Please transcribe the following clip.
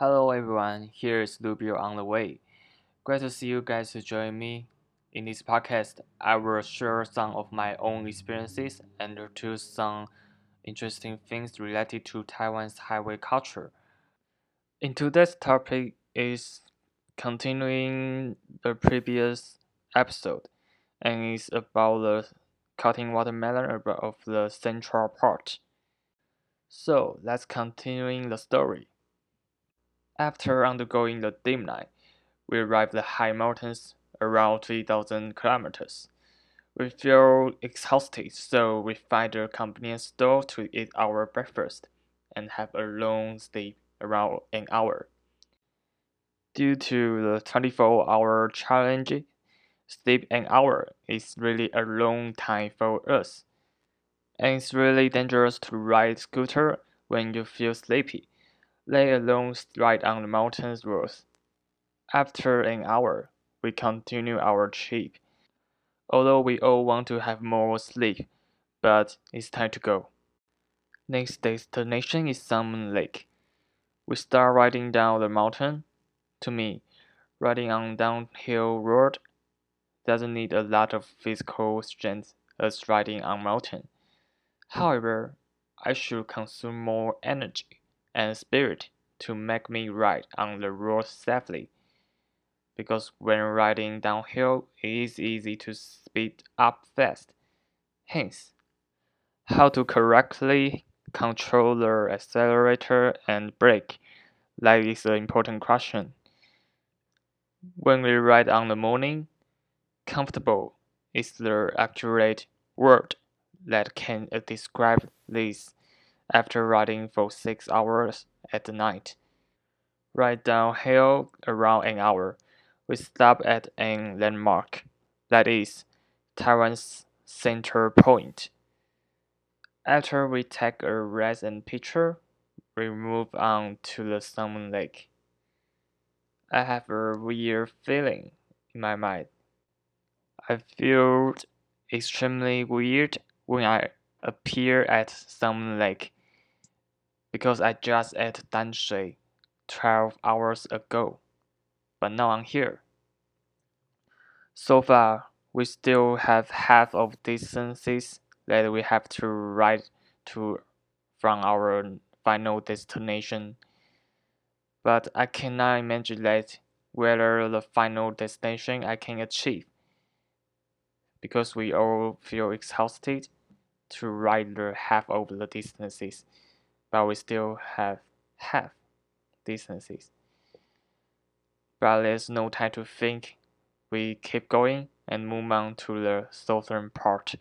Hello everyone, here is Lubio on the way. Great to see you guys to join me. In this podcast, I will share some of my own experiences and to some interesting things related to Taiwan's highway culture. In today's topic is continuing the previous episode and is about the cutting watermelon of the central part. So let's continuing the story. After undergoing the dim night, we arrive the high mountains around 3,000 kilometers. We feel exhausted, so we find a convenient store to eat our breakfast and have a long sleep around an hour. Due to the 24 hour challenge, sleep an hour is really a long time for us. And it's really dangerous to ride scooter when you feel sleepy, let alone ride on the mountain's roads. After an hour, we continue our trip. Although we all want to have more sleep, but it's time to go. Next destination is Sun Moon Lake. We start riding down the mountain. To me, riding on downhill road doesn't need a lot of physical strength as riding on mountain. However, I should consume more energy and spirit to make me ride on the road safely because when riding downhill it is easy to speed up fast. Hence, how to correctly control the accelerator and brake, that is an important question. When we ride on the morning, comfortable is the accurate word that can describe this after riding for six hours at night. Ride downhill around an hour we stop at a landmark, that is, Taiwan's center point. After we take a rest and picture, we move on to the Sun Moon Lake. I have a weird feeling in my mind. I feel extremely weird when I appear at Sun Moon Lake because I just ate Danshui 12 hours ago but now I'm here. So far, we still have half of distances that we have to ride to from our final destination. But I cannot imagine that whether the final destination I can achieve because we all feel exhausted to ride the half of the distances, but we still have half distances. But there's no time to think. We keep going and move on to the southern part